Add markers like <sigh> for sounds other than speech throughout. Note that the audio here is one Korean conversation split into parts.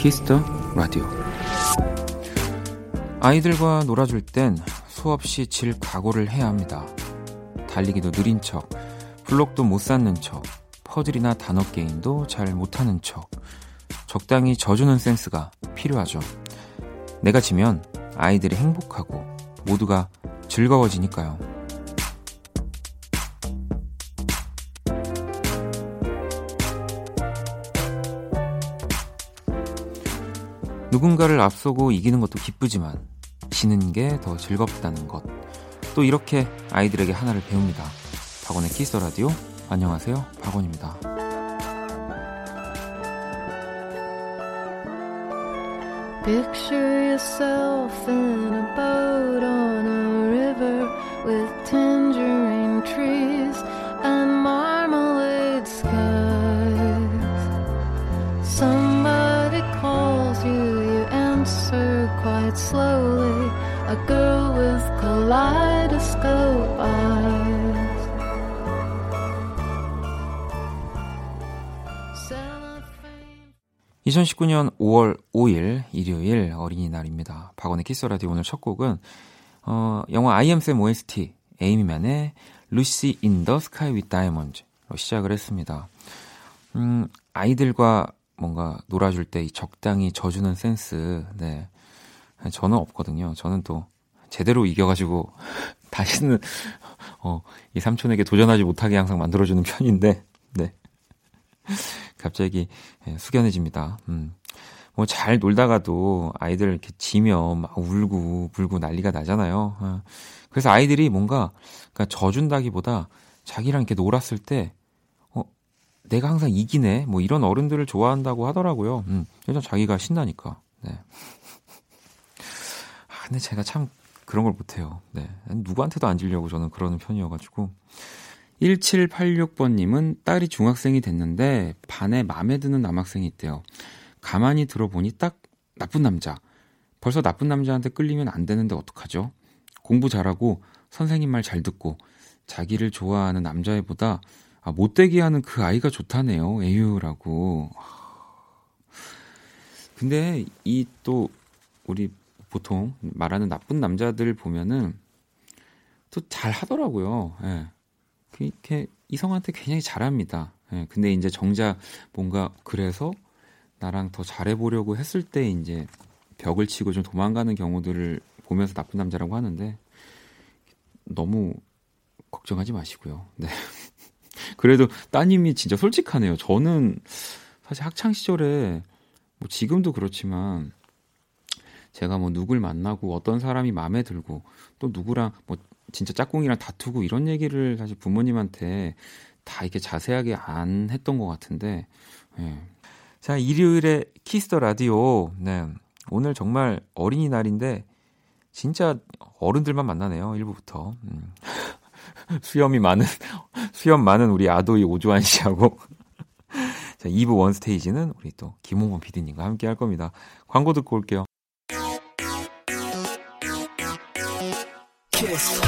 Kiss the Radio 아이들과 놀아줄 땐 수없이 질 각오를 해야 합니다. 달리기도 느린 척, 블록도 못 쌓는 척, 퍼즐이나 단어 게임도 잘 못하는 척, 적당히 져주는 센스가 필요하죠. 내가 지면 아이들이 행복하고 모두가 즐거워지니까요. 누군가를 앞서고 이기는 것도 기쁘지만 지는 게 더 즐겁다는 것. 또 이렇게 아이들에게 하나를 배웁니다. 박원의 키스 라디오. 안녕하세요. 박원입니다. Slowly. A girl with kaleidoscope eyes. 2019년 5월 5일 일요일 어린이날입니다. 박원의 Kiss the Radio 오늘 첫 곡은 어, 영화 I am Sam OST 에이미 만의 Lucy in the Sky with Diamonds로 시작을 했습니다. 음, 아이들과 뭔가 놀아줄 때 적당히 져주는 센스, 네. 저는 없거든요. 저는 또 제대로 이겨가지고 <laughs> 다시는 어, 이 삼촌에게 도전하지 못하게 항상 만들어주는 편인데, 네. 갑자기 예, 숙연해집니다. 음. 뭐 잘 놀다가도 아이들 이렇게 지면 막 울고 불고 난리가 나잖아요. 어. 그래서 아이들이 뭔가 그러니까 져준다기보다 자기랑 이렇게 놀았을 때 어, 내가 항상 이기네. 뭐 이런 어른들을 좋아한다고 하더라고요. 음. 일단 자기가 신나니까. 네. 아, 근데 제가 참 그런 걸 못해요. 네. 누구한테도 안 질려고 저는 그러는 편이어가지고. 1786번님은 딸이 중학생이 됐는데 반에 마음에 드는 남학생이 있대요. 가만히 들어보니 딱 나쁜 남자. 벌써 나쁜 남자한테 끌리면 안 되는데 어떡하죠? 공부 잘하고 선생님 말 잘 듣고 자기를 좋아하는 남자애보다 아, 못되게 하는 그 아이가 좋다네요. 에휴라고. 근데 이 또 우리 보통 말하는 나쁜 남자들 보면은 또 잘 하더라고요. 예. 이렇게 이성한테 굉장히 잘합니다. 예, 근데 이제 정작 뭔가 그래서 나랑 더 잘해보려고 했을 때 이제 벽을 치고 좀 도망가는 경우들을 보면서 나쁜 남자라고 하는데 너무 걱정하지 마시고요. 네. <laughs> 그래도 따님이 진짜 솔직하네요. 저는 사실 학창 시절에 뭐 지금도 그렇지만 제가 뭐 누굴 만나고 어떤 사람이 마음에 들고 또 누구랑 뭐 진짜 짝꿍이랑 다투고 이런 얘기를 사실 부모님한테 다 이렇게 자세하게 안 했던 것 같은데. 예. 자, 일요일에 Kiss the Radio. 네. 오늘 정말 어린이날인데 진짜 어른들만 만나네요. 1부부터. 음. <laughs> 수염이 많은 <laughs> 수염 많은 우리 아도이 오주환 씨하고 <laughs> 자, 2부 원 스테이지는 우리 또 김홍범 PD님과 함께 할 겁니다. 광고 듣고 올게요. 키스.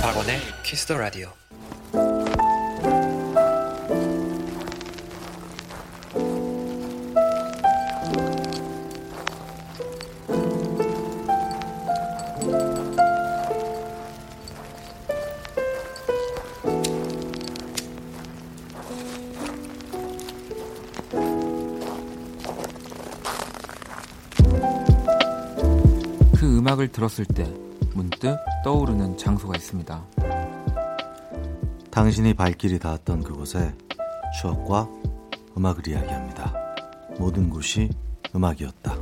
박원의 키스 더 라디오. 음악을 들었을 때 문득 떠오르는 장소가 있습니다. 당신이 발길이 닿았던 그곳에 추억과 음악을 이야기합니다. 모든 곳이 음악이었다.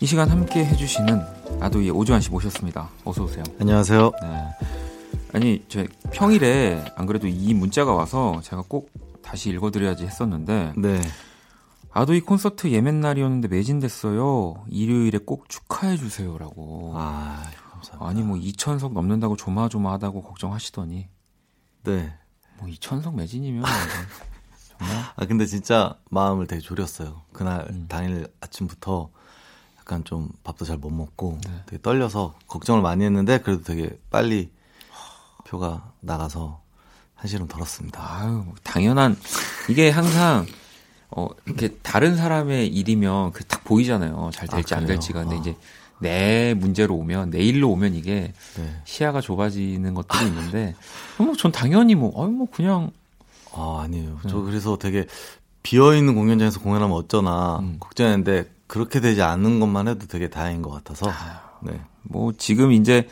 이 시간 함께 해주시는 아도이의 오주환 씨 모셨습니다. 어서 오세요. 안녕하세요. 네. 아니, 저 평일에 안 그래도 이 문자가 와서 제가 꼭 다시 읽어드려야지 했었는데 네. 아도이 콘서트 예멘 날이었는데 매진됐어요. 일요일에 꼭 축하해 주세요라고. 아, 감사합니다. 아니 뭐 2천석 넘는다고 조마조마하다고 걱정하시더니 네. 뭐 2천석 매진이면 정말. 아 근데 진짜 마음을 되게 졸였어요. 그날 음. 당일 아침부터 약간 좀 밥도 잘 못 먹고 네. 되게 떨려서 걱정을 많이 했는데 그래도 되게 빨리 표가 나가서 한시름 덜었습니다. 아유 당연한 이게 항상 어 이렇게 다른 사람의 일이면 그 딱 보이잖아요. 잘 될지 아, 안 될지가 근데 아. 이제 내 문제로 오면 내 일로 오면 이게 네. 시야가 좁아지는 것들이 있는데 뭐 전 당연히 뭐 아유 뭐 그냥 아 아니에요. 네. 저 그래서 되게 비어 있는 공연장에서 공연하면 어쩌나 음. 걱정했는데 그렇게 되지 않는 것만 해도 되게 다행인 것 같아서 아, 네. 뭐 지금 이제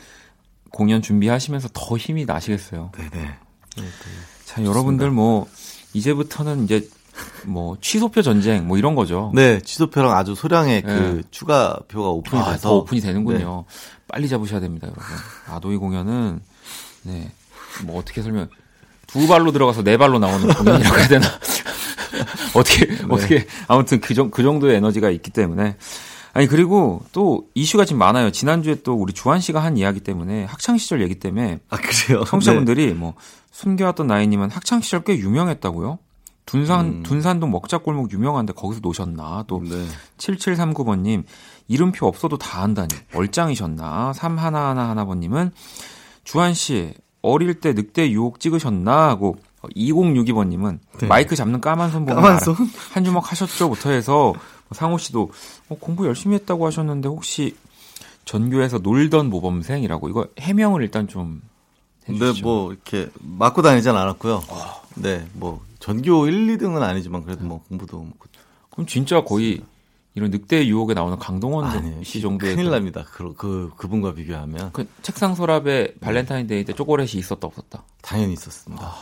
공연 준비하시면서 더 힘이 나시겠어요. 네네. 네. 네, 자. 여러분들 뭐 이제부터는 이제 뭐 취소표 전쟁 뭐 이런 거죠. 네, 취소표랑 아주 소량의 그 네. 그 추가 표가 오픈이 아, 돼서 더 오픈이 되는군요. 네. 빨리 잡으셔야 됩니다, 여러분. 아도이 공연은 네. 뭐 어떻게 설명 두 발로 들어가서 네 발로 나오는 공연이라고 해야 되나? <laughs> 어떻게 네. 어떻게 아무튼 그, 정, 그 정도의 에너지가 있기 때문에 아니 그리고 또 이슈가 지금 많아요. 지난주에 또 우리 주한 씨가 한 이야기 때문에 학창 시절 얘기 때문에 아 그래요? <laughs> 청취자분들이 네. 뭐 숨겨왔던 나이님은 학창 시절 꽤 유명했다고요? 둔산, 음. 둔산동 먹자골목 유명한데 거기서 노셨나? 또, 네. 7739번님, 이름표 없어도 다 안다니. 얼짱이셨나? 3111번님은, 주한 씨, 어릴 때 늑대 유혹 찍으셨나? 하고, 2062번님은, 네. 마이크 잡는 까만 손 보면 까만 손? 한 주먹 하셨죠?부터 해서, 상호 씨도, 어, 공부 열심히 했다고 하셨는데, 혹시 전교에서 놀던 모범생이라고, 이거 해명을 일단 좀 해주시죠. 네, 뭐, 이렇게, 맞고 다니진 않았고요. 어. 네, 뭐, 전교 1, 2등은 아니지만 그래도 뭐 공부도 뭐 그럼 진짜 거의 이런 늑대 유혹에 나오는 강동원 아니, 씨 정도의 큰일 납니다. 그, 그 그분과 비교하면 그 책상 서랍에 발렌타인데이 때 초콜릿이 있었다 없었다? 당연히 있었습니다. 아,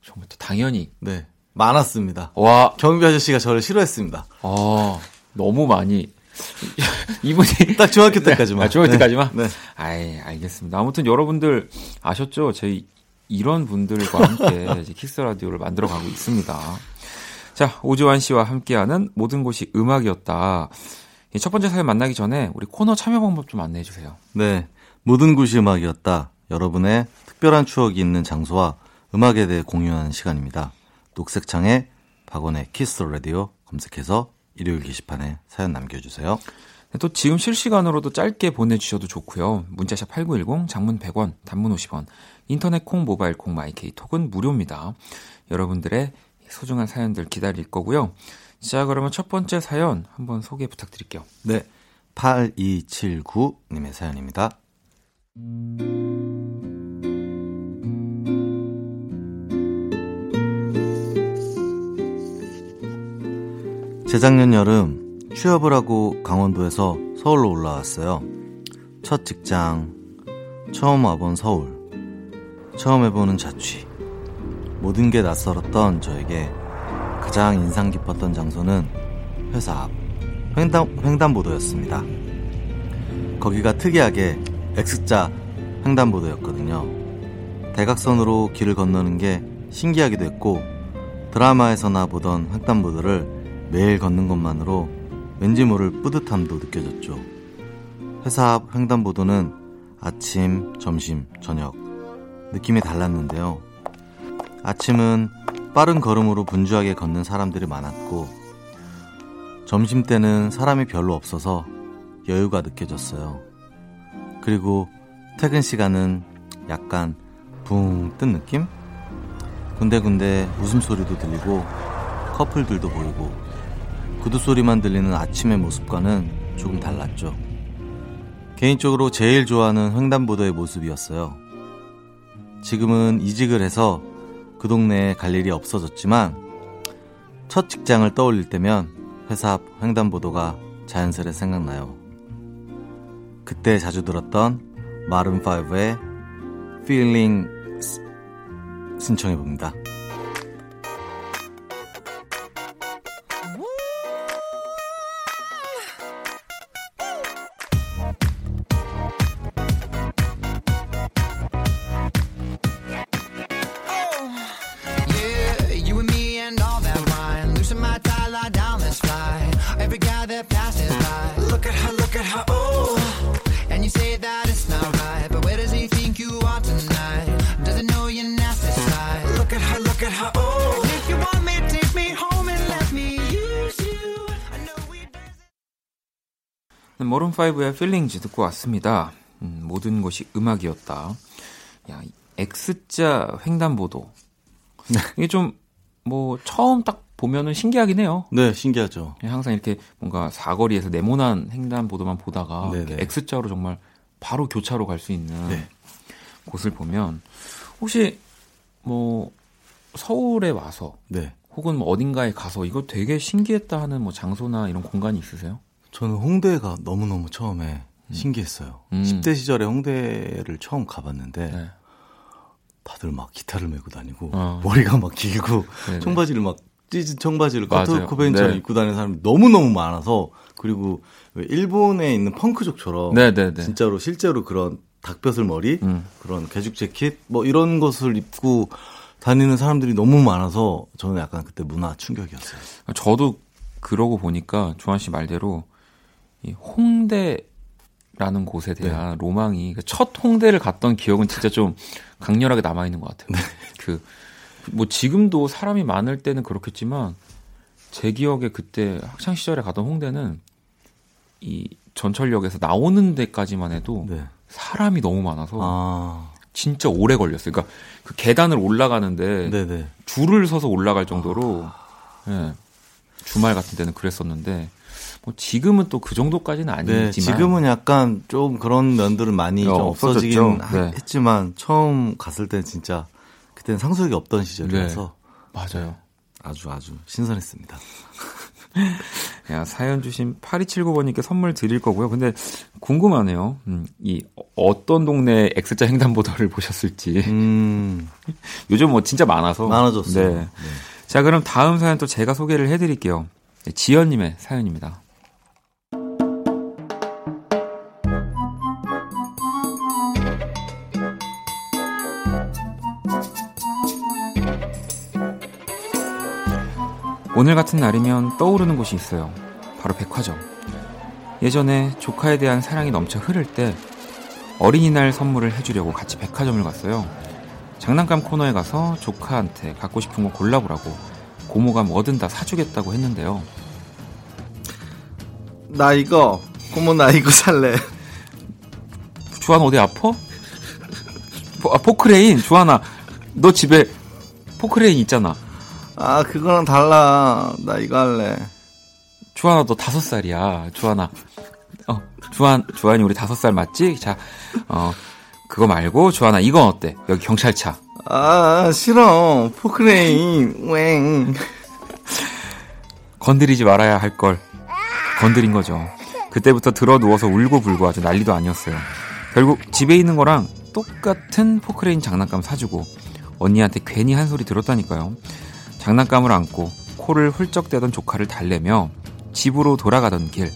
정말 당연히 네 많았습니다. 와 경비 아저씨가 저를 싫어했습니다. 아 너무 많이 <laughs> 이분이 <laughs> 딱 중학교 때까지만. 네. 아, 중학교 때까지만? 네. 아이, 알겠습니다. 아무튼 여러분들 아셨죠? 저희 이런 분들과 함께 <laughs> 키스 라디오를 만들어 가고 있습니다. 자, 오지환 씨와 함께하는 모든 곳이 음악이었다. 첫 번째 사연 만나기 전에 우리 코너 참여 방법 좀 안내해 주세요. 네. 모든 곳이 음악이었다. 여러분의 특별한 추억이 있는 장소와 음악에 대해 공유하는 시간입니다. 녹색창에 박원의 키스 더 라디오 검색해서 일요일 게시판에 사연 남겨주세요. 네, 또 지금 실시간으로도 짧게 보내주셔도 좋고요. 문자샵 8910, 장문 100원, 단문 50원, 인터넷 콩, 모바일 콩, 마이케이 톡은 무료입니다. 여러분들의 소중한 사연들 기다릴 거고요. 자, 그러면 첫 번째 사연 한번 소개 부탁드릴게요. 네. 8279님의 사연입니다. 재작년 여름 취업을 하고 강원도에서 서울로 올라왔어요. 첫 직장, 처음 와본 서울. 처음 해보는 자취. 모든 게 낯설었던 저에게 가장 인상 깊었던 장소는 회사 앞 횡단, 횡단보도였습니다. 거기가 특이하게 X자 횡단보도였거든요. 대각선으로 길을 건너는 게 신기하기도 했고 드라마에서나 보던 횡단보도를 매일 걷는 것만으로 왠지 모를 뿌듯함도 느껴졌죠. 회사 앞 횡단보도는 아침, 점심, 저녁 느낌이 달랐는데요. 아침은 빠른 걸음으로 분주하게 걷는 사람들이 많았고, 점심 때는 사람이 별로 없어서 여유가 느껴졌어요. 그리고 퇴근 시간은 약간 붕 뜬 느낌? 군데군데 웃음소리도 들리고 커플들도 보이고 구두 소리만 들리는 아침의 모습과는 조금 달랐죠. 개인적으로 제일 좋아하는 횡단보도의 모습이었어요. 지금은 이직을 해서 그 동네에 갈 일이 없어졌지만 첫 직장을 떠올릴 때면 회사 앞 횡단보도가 자연스레 생각나요. 그때 자주 들었던 마른5의 Feelings 신청해 봅니다. 머룬5의 필링즈 듣고 왔습니다. 음, 모든 것이 음악이었다. 야, X자 횡단보도. 네. 이게 좀, 뭐, 처음 딱 보면은 신기하긴 해요. 네, 신기하죠. 예, 항상 이렇게 뭔가 사거리에서 네모난 횡단보도만 보다가 X자로 정말 바로 교차로 갈 수 있는 네. 곳을 보면 혹시 뭐 서울에 와서 네. 혹은 뭐 어딘가에 가서 이거 되게 신기했다 하는 뭐 장소나 이런 공간이 있으세요? 저는 홍대가 너무너무 처음에 음. 신기했어요. 음. 10대 시절에 홍대를 처음 가봤는데 네. 다들 막 기타를 메고 다니고 어. 머리가 막 길고 네네. 청바지를 막 찢은 청바지를 커트 코베인처럼 네. 입고 다니는 사람이 너무너무 많아서 그리고 일본에 있는 펑크족처럼 네네네. 진짜로 실제로 그런 닭뼈슬 머리 음. 그런 개죽 재킷 뭐 이런 것을 입고 다니는 사람들이 너무 많아서 저는 약간 그때 문화 충격이었어요. 저도 그러고 보니까 조한 씨 말대로 이 홍대라는 곳에 대한 네. 로망이 그러니까 첫 홍대를 갔던 기억은 진짜 좀 강렬하게 남아 있는 것 같아요. 네. 그뭐 지금도 사람이 많을 때는 그렇겠지만 제 기억에 그때 학창 시절에 가던 홍대는 이 전철역에서 나오는 데까지만 해도 네. 사람이 너무 많아서 아. 진짜 오래 걸렸어요. 그러니까 그 계단을 올라가는데 네네. 줄을 서서 올라갈 정도로 예, 주말 같은 때는 그랬었는데 뭐 지금은 또 그 정도까지는 아니지만 네, 지금은 약간 좀 그런 면들은 많이 어, 좀 없어지긴 네. 했지만 처음 갔을 때 진짜 그때는 상속이 없던 시절이라서 네, 맞아요. 아주 아주 신선했습니다. <laughs> 야, 사연 주신 8279번님께 선물 드릴 거고요. 근데 궁금하네요. 음, 이 어떤 동네 X자 횡단보도를 보셨을지. 음. <laughs> 요즘 뭐 진짜 많아서. 많아졌어요. 네. 네. 자, 그럼 다음 사연 또 제가 소개를 해드릴게요. 네, 지연님의 사연입니다. 오늘 같은 날이면 떠오르는 곳이 있어요. 바로 백화점. 예전에 조카에 대한 사랑이 넘쳐 흐를 때 어린이날 선물을 해주려고 같이 백화점을 갔어요. 장난감 코너에 가서 조카한테 갖고 싶은 거 골라보라고 고모가 뭐든 다 사주겠다고 했는데요. 나 이거 고모 나 이거 살래. 주한 어디 아퍼? 아, 포크레인 주한아 너 집에 포크레인 있잖아. 아, 그거랑 달라. 나 이거 할래. 주한아, 너 다섯 살이야. 주한아. 어, 주한, 주한이 우리 다섯 살 맞지? 자, 어, 그거 말고, 주한아, 이건 어때? 여기 경찰차. 아, 싫어. 포크레인, 웽. 건드리지 말아야 할 걸. 건드린 거죠. 그때부터 드러누워서 울고 불고 아주 난리도 아니었어요. 결국 집에 있는 거랑 똑같은 포크레인 장난감 사주고 언니한테 괜히 한 소리 들었다니까요. 장난감을 안고 코를 훌쩍대던 조카를 달래며 집으로 돌아가던 길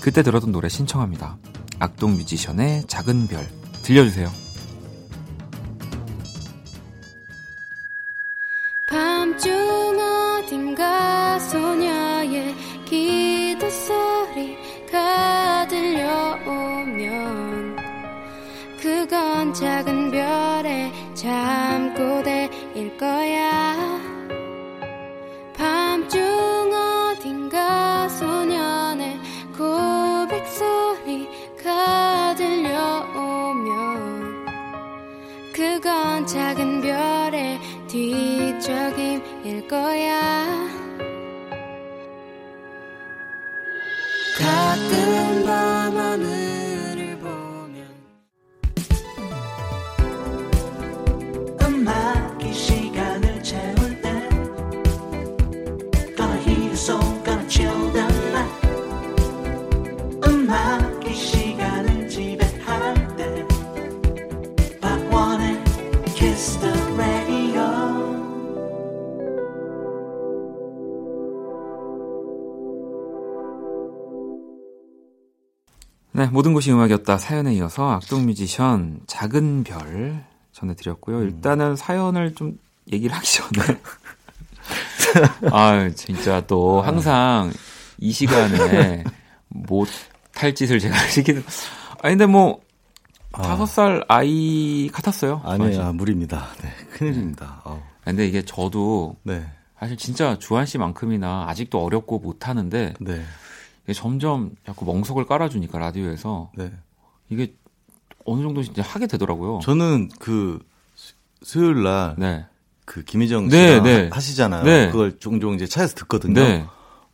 그때 들었던 노래 신청합니다. 악동 뮤지션의 작은 별 들려주세요. 밤중 어딘가 소녀의 기도 소리가 들려오면 그건 작은 별의 잠꼬대일 거야. 별의 뒤적임일 거야. 가끔 밤하늘 네, 모든 것이 음악이었다 사연에 이어서 악동 뮤지션 작은 별 전해드렸고요. 음. 일단은 사연을 좀 얘기를 하기 전에 <laughs> 아 진짜 또 아. 항상 이 시간에 못할 짓을 제가 <laughs> 시키는 아니 근데 뭐 아. 다섯 살 아이 같았어요. 아니에요, 아, 무리입니다. 네, 큰일입니다. 어. 근데 이게 저도 네. 사실 진짜 주한 씨만큼이나 아직도 어렵고 못하는데 네. 점점 자꾸 멍석을 깔아주니까 라디오에서 네. 이게 어느 정도 이제 하게 되더라고요. 저는 그 수요일 날 네. 그 김희정 네, 씨가 네, 네. 하시잖아요. 네. 그걸 종종 이제 차에서 듣거든요. 네.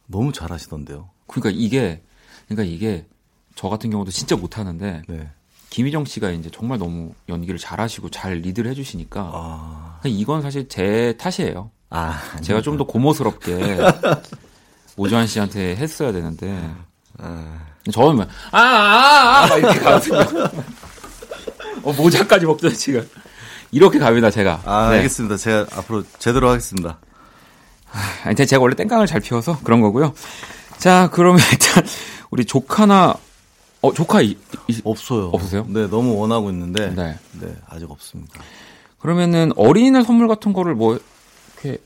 너무 잘하시던데요. 그러니까 이게 그러니까 이게 저 같은 경우도 진짜 못하는데 네. 김희정 씨가 이제 정말 너무 연기를 잘하시고 잘 리드를 해주시니까 아... 이건 사실 제 탓이에요. 아, 제가 좀 더 고모스럽게 <laughs> 오주환 씨한테 했어야 되는데 아... 저는 아아아 아, 아, 이렇게 가거든요. 어, 모자까지 먹죠 지금. 이렇게 갑니다 제가. 아 네. 알겠습니다. 제가 앞으로 제대로 하겠습니다. 아니 제가 원래 땡깡을 잘 피워서 그런 거고요. 자 그러면 일단 우리 조카나 어 조카 이, 이, 없어요. 없으세요? 네 너무 원하고 있는데 네. 네 아직 없습니다. 그러면은 어린이날 선물 같은 거를 뭐 이렇게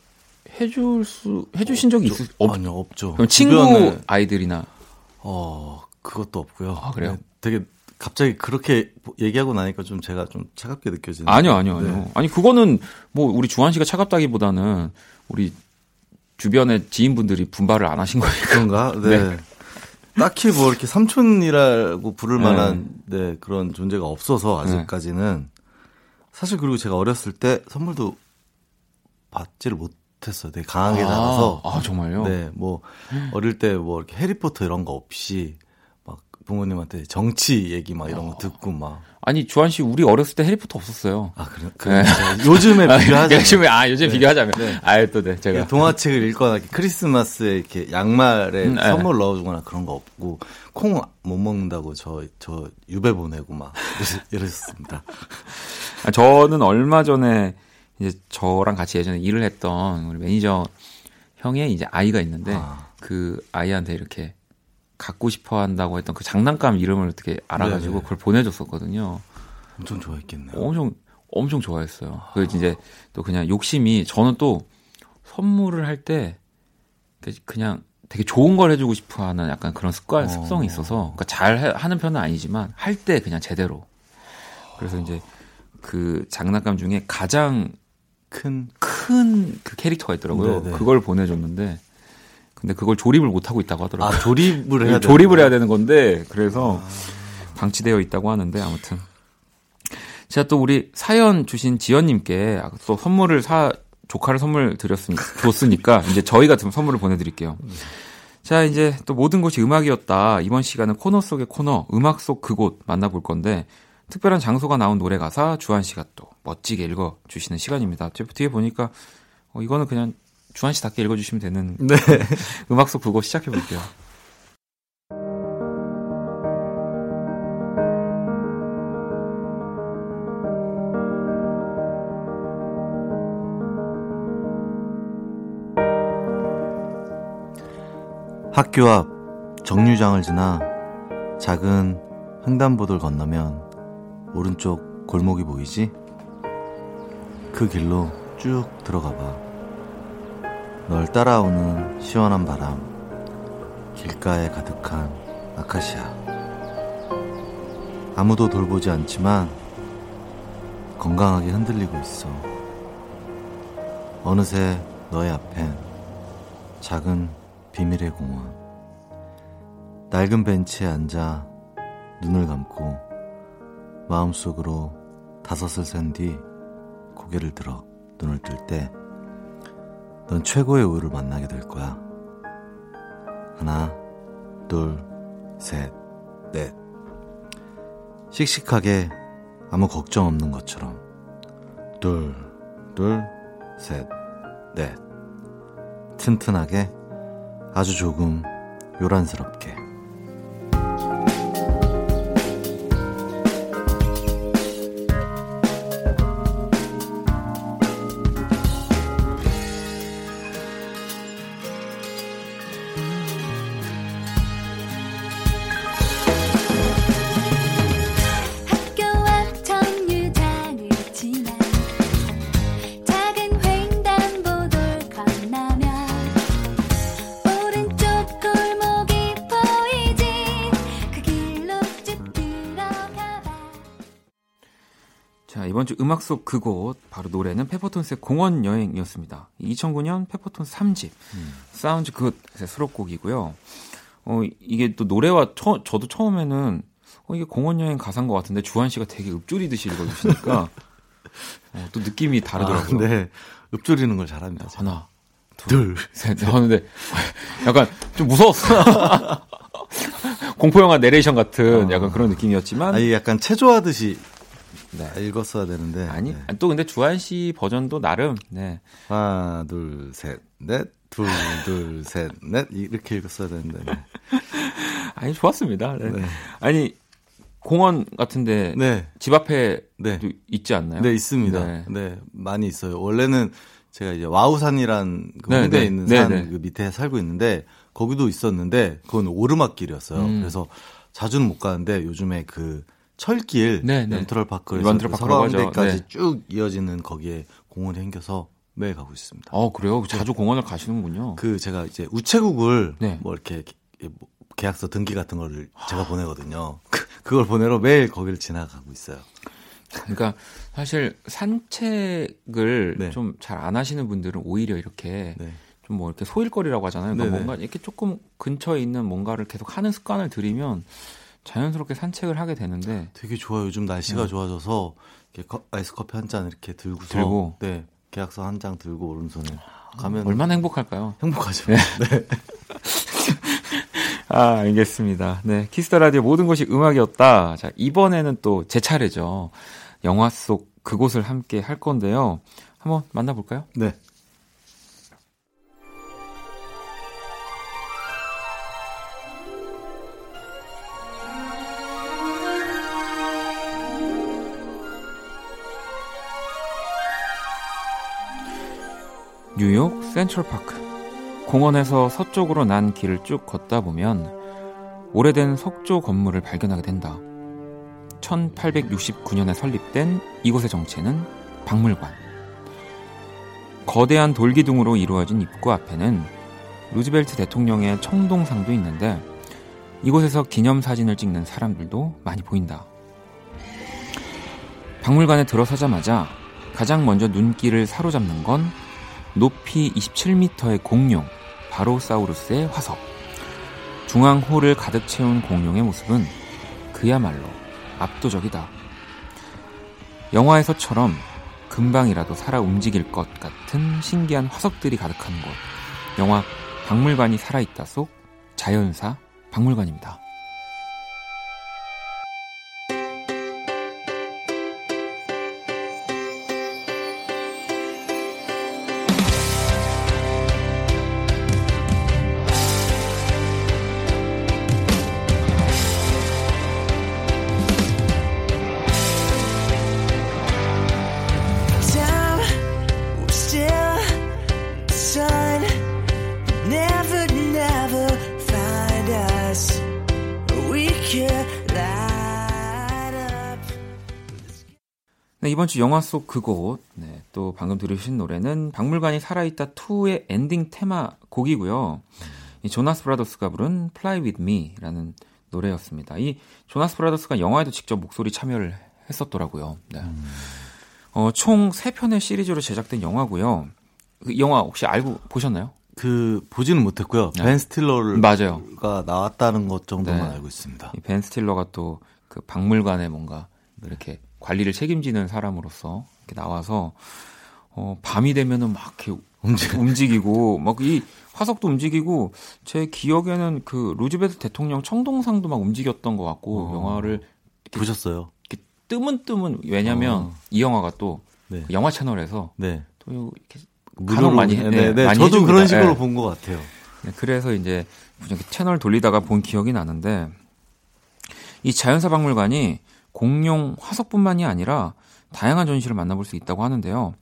해줄 수 해주신 적이 있으 없 아니요 없죠. 그럼 친구 주변에... 아이들이나 어 그것도 없고요. 아 그래요? 네, 되게 갑자기 그렇게 얘기하고 나니까 좀 제가 좀 차갑게 느껴지는. 아니요, 아니요, 아니요. 네. 아니 그거는 뭐 우리 주한 씨가 차갑다기보다는 우리 주변의 지인분들이 분발을 안 하신 거니까. 그런가? <laughs> 네. 네. 딱히 뭐 이렇게 삼촌이라고 부를 네. 만한 네, 그런 존재가 없어서 아직까지는 사실 그리고 제가 어렸을 때 선물도 받지를 못 했어요. 되게 강하게 아, 나가서. 아 정말요? 네, 뭐 어릴 때 뭐 이렇게 해리포터 이런 거 없이 부모님한테 정치 얘기 막 이런 거 어. 듣고 막. 아니 주한 씨 우리 어렸을 때 해리포터 없었어요. 아 그래? 그래. 네. 요즘에 <laughs> 비교하자면. 요즘에 아 요즘 네. 비교하자면. 네. 아 또 네 제가 동화책을 읽거나 크리스마스에 이렇게 양말에 음, 네. 선물 넣어주거나 그런 거 없고 콩 못 먹는다고 저 저 유배 보내고 막 이랬습니다. 아, <laughs> 저는 얼마 전에 이제 저랑 같이 예전에 일을 했던 우리 매니저 형의 이제 아이가 있는데 아. 그 아이한테 이렇게 갖고 싶어 한다고 했던 그 장난감 이름을 어떻게 알아가지고 네네. 그걸 보내줬었거든요. 엄청 좋아했겠네요. 엄청, 엄청 좋아했어요. 아. 그 이제 또 그냥 욕심이 저는 또 선물을 할 때 그냥 되게 좋은 걸 해주고 싶어 하는 약간 그런 습관, 어. 습성이 있어서 그러니까 잘 하는 편은 아니지만 할 때 그냥 제대로. 그래서 이제 그 장난감 중에 가장 큰, 큰 그 캐릭터가 있더라고요. 네네. 그걸 보내줬는데 근데 그걸 조립을 못 하고 있다고 하더라고요. 아, 조립을 해야 <laughs> 조립을 해야 되는 건데 그래서 아. 방치되어 있다고 하는데 아무튼 제가 또 우리 사연 주신 지연님께 또 선물을 사 조카를 선물 드렸으니까 줬으니까 이제 저희가 좀 선물을 보내드릴게요. 자 이제 또 모든 곳이 음악이었다 이번 시간은 코너 속의 코너 음악 속 그곳 만나볼 건데 특별한 장소가 나온 노래 가사 주한 씨가 또 멋지게 읽어 주시는 시간입니다. 뒤에 보니까 어, 이거는 그냥 주한 씨답게 읽어 주시면 되는 <laughs> 네. <laughs> 음악 속 그거 시작해 볼게요. 학교 앞 정류장을 지나 작은 횡단보도를 건너면 오른쪽 골목이 보이지? 그 길로 쭉 들어가 봐. 널 따라오는 시원한 바람, 길가에 가득한 아카시아. 아무도 돌보지 않지만 건강하게 흔들리고 있어. 어느새 너의 앞엔 작은 비밀의 공원. 낡은 벤치에 앉아 눈을 감고 마음속으로 다섯을 센 뒤 고개를 들어 눈을 뜰 때 넌 최고의 우유를 만나게 될 거야. 하나, 둘, 셋, 넷. 씩씩하게 아무 걱정 없는 것처럼. 둘, 둘, 셋, 넷. 튼튼하게 아주 조금 요란스럽게. 음악 속 그곳 바로 노래는 페퍼톤스의 공원 여행이었습니다. 2009년 페퍼톤스 3집 음. Sounds Good의 수록곡이고요. 어, 이게 또 노래와 처, 저도 처음에는 어, 이게 공원 여행 가사인 것 같은데 주한 씨가 되게 읊조리듯이 읽어주시니까 <laughs> 어, 또 느낌이 다르더라고요. 아, 네. 읊조리는 걸 잘합니다. 제가. 하나, 둘, 셋. 하는데 약간 좀 무서웠어. <laughs> 공포 영화 내레이션 같은 어. 약간 그런 느낌이었지만 아니 약간 체조하듯이 네. 읽었어야 되는데 아니 네. 또 근데 주한 씨 버전도 나름 네 하나 둘 셋 넷 둘 둘 셋 넷 이렇게 읽었어야 되는데 네. <laughs> 아니 좋았습니다 네. 네. 아니 공원 같은데 네. 집 앞에 네. 있지 않나요? 네 있습니다. 네. 네. 많이 있어요. 원래는 제가 이제 와우산이란 그 네, 홍대에 네. 있는 산 그 밑에 살고 있는데 거기도 있었는데 그건 오르막길이었어요. 음. 그래서 자주는 못 가는데 요즘에 그 철길 네, 네. 렌트럴 파크에서 그 서강대까지 네. 쭉 이어지는 거기에 공원에 생겨서 매일 가고 있습니다. 어 그래요? 자주 공원을 가시는군요. 그 제가 이제 우체국을 네. 뭐 이렇게 뭐 계약서 등기 같은 거를 제가 보내거든요. <laughs> 그, 그걸 보내러 매일 거기를 지나가고 있어요. 그러니까 사실 산책을 네. 좀잘 안 하시는 분들은 오히려 이렇게 네. 좀뭐 이렇게 소일거리라고 하잖아요. 그러니까 뭔가 이렇게 조금 근처에 있는 뭔가를 계속 하는 습관을 들이면 자연스럽게 산책을 하게 되는데 되게 좋아요. 요즘 날씨가 네. 좋아져서 이렇게 아이스 커피 한 잔 이렇게 들고서 들고 네 계약서 한 장 들고 오른손에 가면 얼마나 행복할까요? 행복하죠. 네. <laughs> 네. <laughs> 아, 알겠습니다. 네. 키스 더 라디오 모든 것이 음악이었다. 자, 이번에는 또 제 차례죠. 영화 속 그곳을 함께 할 건데요. 한번 만나볼까요? 네. 뉴욕 센트럴파크 공원에서 서쪽으로 난 길을 쭉 걷다 보면 오래된 석조 건물을 발견하게 된다. 1869년에 설립된 이곳의 정체는 박물관. 거대한 돌기둥으로 이루어진 입구 앞에는 루즈벨트 대통령의 청동상도 있는데 이곳에서 기념사진을 찍는 사람들도 많이 보인다. 박물관에 들어서자마자 가장 먼저 눈길을 사로잡는 건 높이 27m의 공룡 바로사우루스의 화석. 중앙 홀을 가득 채운 공룡의 모습은 그야말로 압도적이다. 영화에서처럼 금방이라도 살아 움직일 것 같은 신기한 화석들이 가득한 곳. 영화 박물관이 살아있다 속 자연사 박물관입니다. 이번 주 영화 속 그곳, 네, 또 방금 들으신 노래는 박물관이 살아있다 2의 엔딩 테마 곡이고요. 이 조나스 브라더스가 부른 Fly With Me라는 노래였습니다. 이 조나스 브라더스가 영화에도 직접 목소리 참여를 했었더라고요. 네. 음. 어, 총 3편의 시리즈로 제작된 영화고요. 그 영화 혹시 알고 보셨나요? 그 보지는 못했고요. 네. 벤 스틸러가 맞아요. 나왔다는 것 정도만 네. 알고 있습니다. 벤 스틸러가 또 그 박물관에 뭔가 이렇게 관리를 책임지는 사람으로서 이렇게 나와서 어, 밤이 되면은 막 이렇게 움직이고 막 이 화석도 움직이고 제 기억에는 그 루즈베트 대통령 청동상도 막 움직였던 것 같고 어. 영화를 보셨어요? 이렇게 뜨문뜨문 왜냐면 어. 이 영화가 또 네. 그 영화 채널에서 네. 또 이렇게 간혹 많이 네, 네, 네. 많이 저도 해줍니다. 그런 식으로 네. 본것 같아요. 네, 그래서 이제 채널 돌리다가 본 기억이 나는데 이 자연사 박물관이 공룡 화석뿐만이 아니라 다양한 전시를 만나볼 수 있다고 하는데요.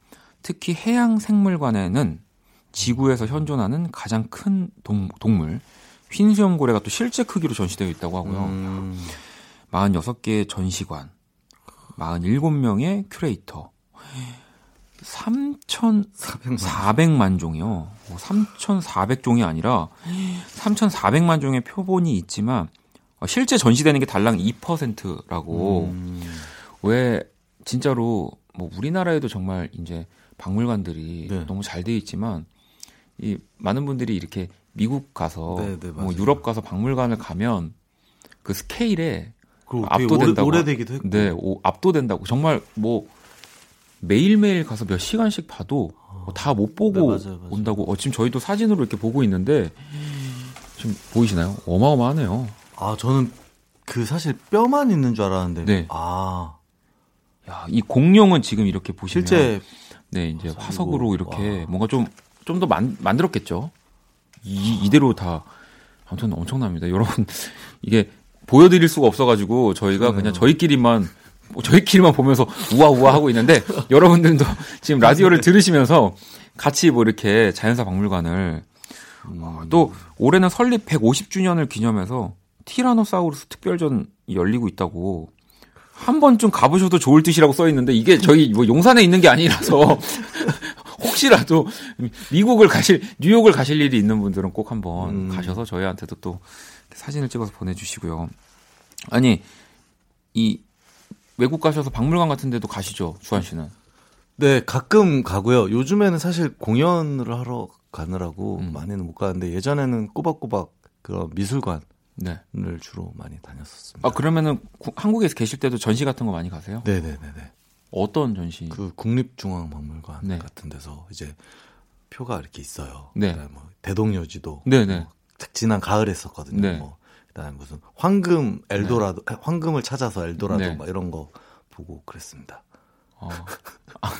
특히 해양 생물관에는 지구에서 현존하는 가장 큰 동물 흰수염고래가 또 실제 크기로 전시되어 있다고 하고요. 음. 46개의 전시관, 47명의 큐레이터, 3,400만 종이요. 3,400종이 아니라 3,400만 종의 표본이 있지만 어, 실제 전시되는 게 달랑 2%라고. 음. 왜 진짜로 뭐 우리나라에도 정말 이제 박물관들이 네. 너무 잘 돼 있지만 이 많은 분들이 이렇게 미국 가서 네, 네, 뭐 유럽 가서 박물관을 가면 그 스케일에 압도된다고 오래, 되기도 했고. 네, 오, 압도된다고. 정말 뭐 매일매일 가서 몇 시간씩 봐도 뭐 다못 보고 네, 맞아요, 맞아요. 온다고. 어, 지금 저희도 사진으로 이렇게 보고 있는데 지금 보이시나요? 어마어마하네요. 아, 저는 그 사실 뼈만 있는 줄 알았는데. 네. 아. 야, 이 공룡은 지금 이렇게 보시면 실제 네, 이제 화석으로 이렇게 와. 뭔가 좀 좀 더 만들었겠죠. 이, 이대로 다 아무튼 엄청납니다. 여러분 <laughs> 이게 보여 드릴 수가 없어 가지고 저희가 그냥 저희끼리만 뭐 저희끼리만 보면서 우아우아 하고 있는데 <laughs> 여러분들도 지금 라디오를 들으시면서 같이 뭐 이렇게 자연사 박물관을 음. 또 올해는 설립 150주년을 기념해서 티라노사우루스 특별전이 열리고 있다고 한 번쯤 가보셔도 좋을 듯이라고 써 있는데 이게 저희 뭐 용산에 있는 게 아니라서 <laughs> 혹시라도 미국을 가실 뉴욕을 가실 일이 있는 분들은 꼭 한번 음. 가셔서 저희한테도 또 사진을 찍어서 보내주시고요. 아니 이 외국 가셔서 박물관 같은 데도 가시죠, 주한 씨는? 네, 가끔 가고요. 요즘에는 사실 공연을 하러 가느라고 음. 많이는 못 가는데 예전에는 꼬박꼬박 그런 미술관 을 네. 주로 많이 다녔었습니다. 아 그러면은 구, 한국에서 계실 때도 전시 같은 거 많이 가세요? 네, 네, 네, 네. 어떤 전시? 그 국립중앙박물관 네. 같은 데서 이제 표가 이렇게 있어요. 네. 뭐 대동여지도 네, 네. 뭐 지난 가을에 썼거든요. 네. 뭐 그다음에 무슨 황금 엘도라도 네. 황금을 찾아서 엘도라도 네. 막 이런 거 보고 그랬습니다. 어. 아,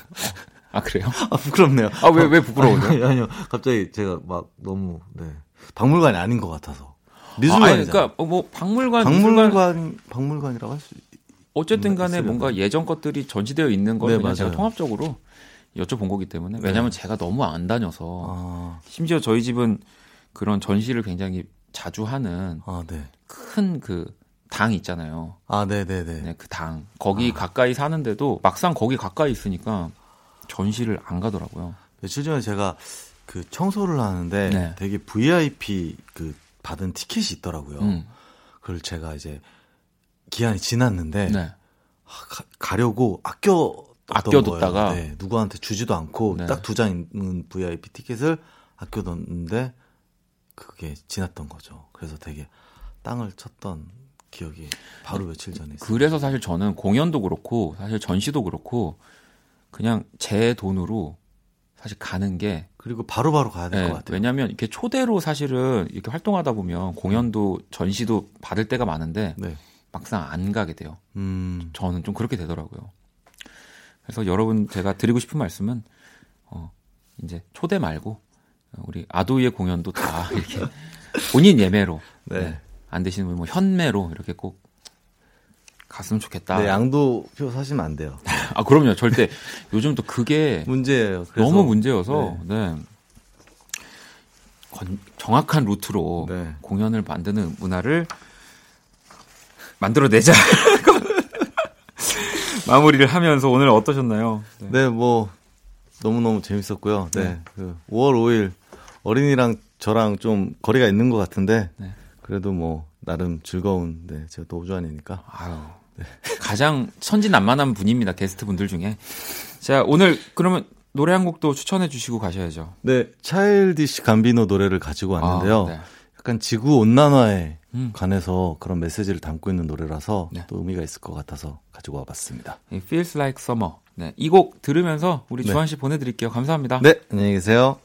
아, 그래요? <laughs> 아 부끄럽네요. 아 왜 왜 부끄러워요? 아니, 아니요. 갑자기 제가 막 너무 네 박물관이 아닌 것 같아서 미술관. 아, 그러니까 뭐 박물관 박물관 미술관, 박물관이라고 할 수. 어쨌든 간에 뭔가 예전 것들이 전시되어 있는 걸 네, 그냥 제가 통합적으로 여쭤본 거기 때문에 왜냐하면 네. 제가 너무 안 다녀서 아. 심지어 저희 집은 그런 전시를 굉장히 자주 하는 아, 네. 큰그 당 있잖아요. 아, 네, 네, 네. 네, 그 당. 거기 아. 가까이 사는데도 막상 거기 가까이 있으니까 전시를 안 가더라고요. 며칠 전에 제가 그 청소를 하는데 네. 되게 VIP 그 받은 티켓이 있더라고요. 음. 그걸 제가 이제 기한이 지났는데 네. 가, 가려고 아껴 아껴뒀다가 네, 누구한테 주지도 않고 네. 딱두 장 있는 VIP 티켓을 아껴뒀는데 그게 지났던 거죠. 그래서 되게 땅을 쳤던 기억이 바로 며칠 전에 있어요. 그래서 사실 저는 공연도 그렇고 사실 전시도 그렇고 그냥 제 돈으로 사실 가는 게 그리고 바로바로 바로 가야 될것 네, 같아요. 왜냐하면 이렇게 초대로 사실은 이렇게 활동하다 보면 공연도 전시도 받을 때가 많은데 네. 막상 안 가게 돼요. 음. 저는 좀 그렇게 되더라고요. 그래서 여러분 제가 드리고 싶은 말씀은 어 이제 초대 말고 우리 아도이의 공연도 다 <laughs> 이렇게 본인 예매로 네. 네. 안 되시는 분 뭐 현매로 이렇게 꼭 갔으면 좋겠다. 네, 양도표 사시면 안 돼요. <laughs> 아 그럼요, 절대 요즘 또 그게 문제예요. 너무 문제여서 네. 네. 건, 정확한 루트로 네. 공연을 만드는 문화를 만들어내자. <laughs> 마무리를 하면서 오늘 어떠셨나요? 네, 네 뭐 너무너무 재밌었고요. 네. 네. 그 5월 5일 어린이랑 저랑 좀 거리가 있는 것 같은데 네. 그래도 뭐 나름 즐거운 네 제가 또 오주환이니까 아유 네. <laughs> 가장 천진난만한 분입니다 게스트 분들 중에 자 오늘 그러면 노래 한 곡도 추천해 주시고 가셔야죠. 네 차일디시 감비노 노래를 가지고 왔는데요. 아, 네. 약간 지구 온난화에 음. 관해서 그런 메시지를 담고 있는 노래라서 네. 또 의미가 있을 것 같아서 가지고 와봤습니다. Feels Like Summer. 네, 이 곡 들으면서 우리 네. 주한 씨 보내드릴게요. 감사합니다. 네, 안녕히 계세요.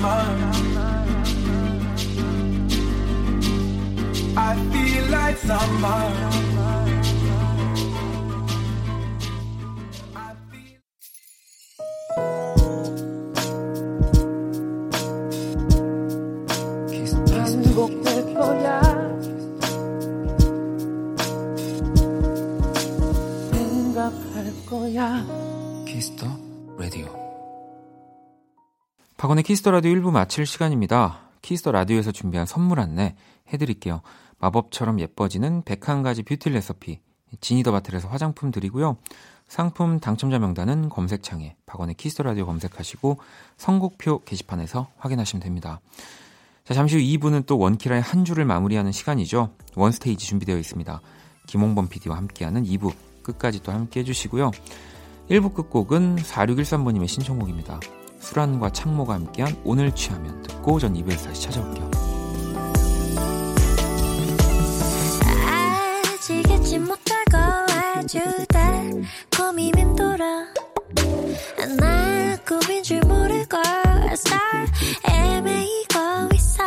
much. I feel like summer. 박원의 키스 더 라디오 1부 마칠 시간입니다. 키스 더 라디오에서 준비한 선물 안내 해드릴게요. 마법처럼 예뻐지는 101가지 뷰티 레시피 지니 더 바틀에서 화장품 드리고요. 상품 당첨자 명단은 검색창에 박원의 키스 더 라디오 검색하시고 선곡표 게시판에서 확인하시면 됩니다. 자, 잠시 후 2부는 또 원키라의 한 주를 마무리하는 시간이죠. 원스테이지 준비되어 있습니다. 김홍범 PD와 함께하는 2부 끝까지 또 함께 해주시고요. 1부 끝곡은 4613번님의 신청곡입니다. 수란과 창모가 함께한 오늘 취하면 듣고 전 2부에서 다시 찾아올게요. 아지겠지 못하고 해주다 고민 맴돌아. 나 꿈인 줄 모르고 star 애매히고 있어.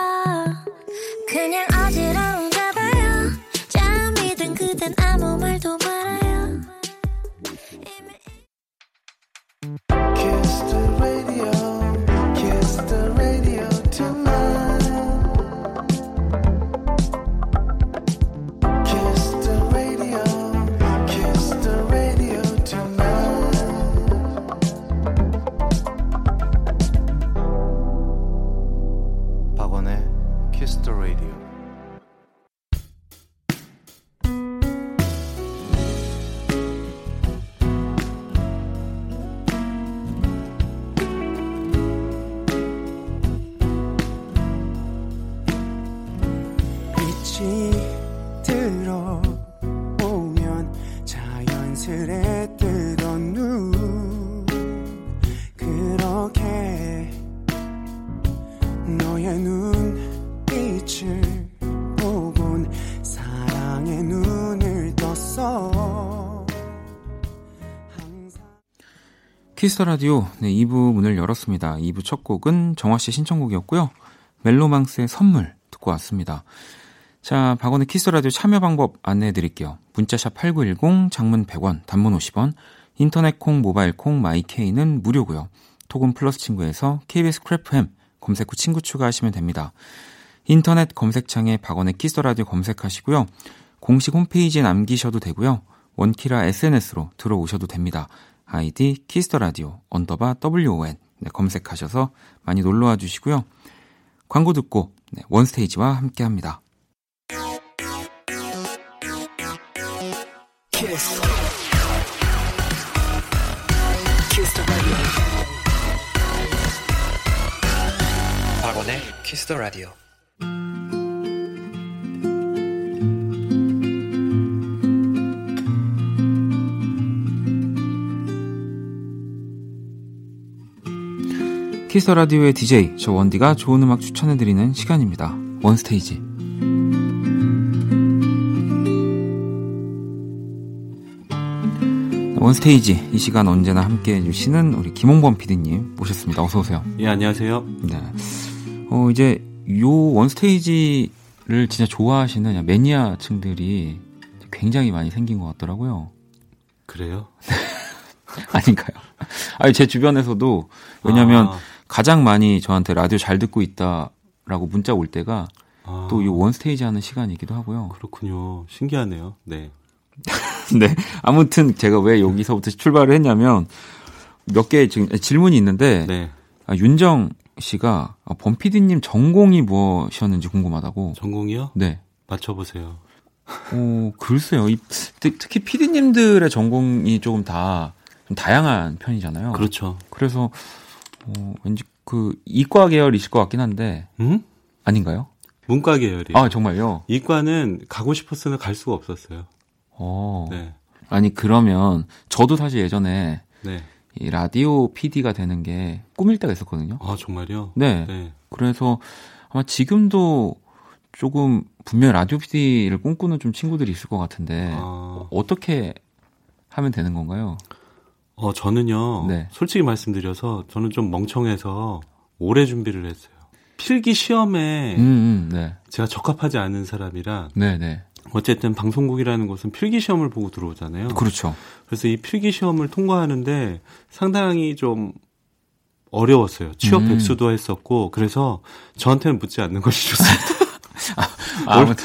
그냥 어지러운가 봐요. 잠이 든 그댄 아무 말도 말아요 키스 더 라디오 네, 2부 문을 열었습니다. 2부 첫 곡은 정화 씨 신청곡이었고요. 멜로망스의 선물 듣고 왔습니다. 자, 박원의 키스 더 라디오 참여 방법 안내해 드릴게요. 문자샵 8910 장문 100원, 단문 50원. 인터넷 콩, 모바일 콩, 마이케이는 무료고요. 톡은 플러스 친구에서 KBS 쿨FM 검색 후 친구 추가하시면 됩니다. 인터넷 검색창에 박원의 키스 더 라디오 검색하시고요. 공식 홈페이지에 남기셔도 되고요. 원키라 SNS로 들어오셔도 됩니다. 아이디 키스 더 라디오 언더바 WON 네, 검색하셔서 많이 놀러와 주시고요. 광고 듣고 네, 원스테이지와 함께 합니다. 키스. 키스 더 라디오. 박원의 키스 더 라디오. 키스 라디오의 DJ 저 원디가 좋은 음악 추천해 드리는 시간입니다. 원스테이지. 원스테이지 이 시간 언제나 함께 해주시는 우리 김홍범 PD님 모셨습니다. 어서 오세요. 예 안녕하세요. 네. 어 이제 요 원스테이지를 진짜 좋아하시는 매니아층들이 굉장히 많이 생긴 것 같더라고요. 그래요? <laughs> 아닌가요? 아니 제 주변에서도 왜냐면 아. 가장 많이 저한테 라디오 잘 듣고 있다라고 문자 올 때가 아. 또이 원스테이지 하는 시간이기도 하고요. 그렇군요. 신기하네요. 네. <laughs> 네. 아무튼 제가 왜 여기서부터 출발을 했냐면 몇개 지금 질문이 있는데 네. 아, 윤정 씨가 아, 범피디님 전공이 무엇이었는지 궁금하다고. 전공이요? 네. 맞춰보세요. 어, 글쎄요. 이, 특히 피디님들의 전공이 조금 다 좀 다양한 편이잖아요. 그렇죠. 그래서 어, 왠지 그 이과 계열이실 것 같긴 한데. 음? 아닌가요? 문과 계열이. 아, 정말요? 이과는 가고 싶었으나 갈 수가 없었어요. 어. 네. 아니, 그러면 저도 사실 예전에 네. 이 라디오 PD가 되는 게 꿈일 때가 있었거든요. 아, 정말요? 네. 네. 그래서 아마 지금도 조금 분명 라디오 PD를 꿈꾸는 좀 친구들이 있을 것 같은데 아... 어떻게 하면 되는 건가요? 어, 저는요. 네. 솔직히 말씀드려서 저는 좀 멍청해서 오래 준비를 했어요. 필기 시험에 음, 음, 네. 제가 적합하지 않은 사람이라 네, 네. 어쨌든 방송국이라는 곳은 필기 시험을 보고 들어오잖아요. 그렇죠. 그래서 이 필기 시험을 통과하는데 상당히 좀 어려웠어요. 취업 음. 백수도 했었고 그래서 저한테는 묻지 않는 것이 좋습니다. <laughs> 아, 올, 올,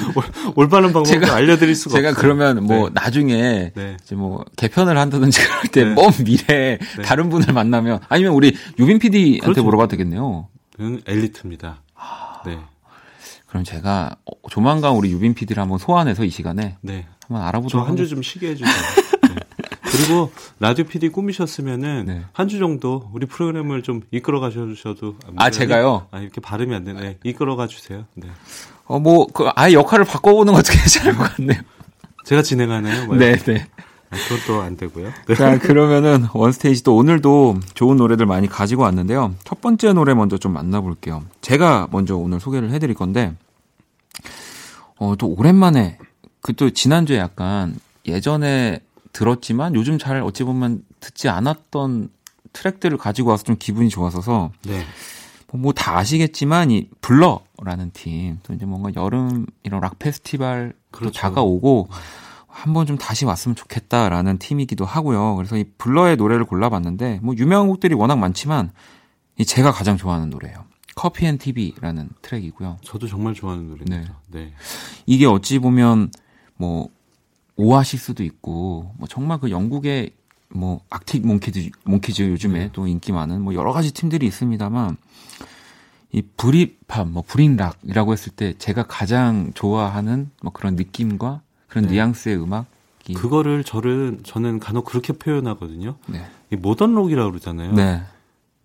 올 바른 방법을 제가, 알려드릴 수가 제가 없어요. 그러면 뭐 네. 나중에 네. 이제 뭐 개편을 한다든지 <laughs> 그럴 때먼 네. 미래에 네. 다른 분을 만나면 아니면 우리 유빈 PD한테 그렇죠. 물어봐도 되겠네요. 엘리트입니다. 네. 그럼 제가 조만간 우리 유빈 PD를 한번 소환해서 이 시간에 네. 한번 알아보도록 한주 좀 쉬게 해주세요. 네. 그리고 라디오 PD 꾸미셨으면은 네. 한주 정도 우리 프로그램을 좀 이끌어 가셔도 아 제가요? 아 이렇게 발음이 안 되네. 네. 이끌어 가 주세요. 네. 어 뭐 그 아예 역할을 바꿔보는 것도 <laughs> 괜찮을 것 같네요. 제가 진행하나요? 네, 네. 아, 그것도 안 되고요. 네. 자, <laughs> 그러면은 원스테이지 또 오늘도 좋은 노래들 많이 가지고 왔는데요. 첫 번째 노래 먼저 좀 만나볼게요. 제가 먼저 오늘 소개를 해드릴 건데, 어, 또 오랜만에, 그 또 지난주에 약간 예전에 들었지만 요즘 잘 어찌 보면 듣지 않았던 트랙들을 가지고 와서 좀 기분이 좋았어서, 네. 뭐다 뭐 아시겠지만 이 블러라는 팀 또 이제 뭔가 여름 이런 락 페스티벌 그렇죠. 다가오고 한번 좀 다시 왔으면 좋겠다라는 팀이기도 하고요. 그래서 이 블러의 노래를 골라봤는데 뭐 유명한 곡들이 워낙 많지만 이 제가 가장 좋아하는 노래예요. Coffee and TV라는 트랙이고요. 저도 정말 좋아하는 노래입니다. 네. 네. 이게 어찌 보면 뭐 오아시스도 있고 뭐 정말 그 영국의 뭐 악틱 몽키즈 몽키즈 요즘에 네. 또 인기 많은 뭐 여러 가지 팀들이 있습니다만 이 브리팝 뭐 브린락이라고 했을 때 제가 가장 좋아하는 뭐 그런 느낌과 그런 네. 뉘앙스의 음악 그거를 저를 저는 간혹 그렇게 표현하거든요. 네. 이 모던 록이라고 그러잖아요. 네.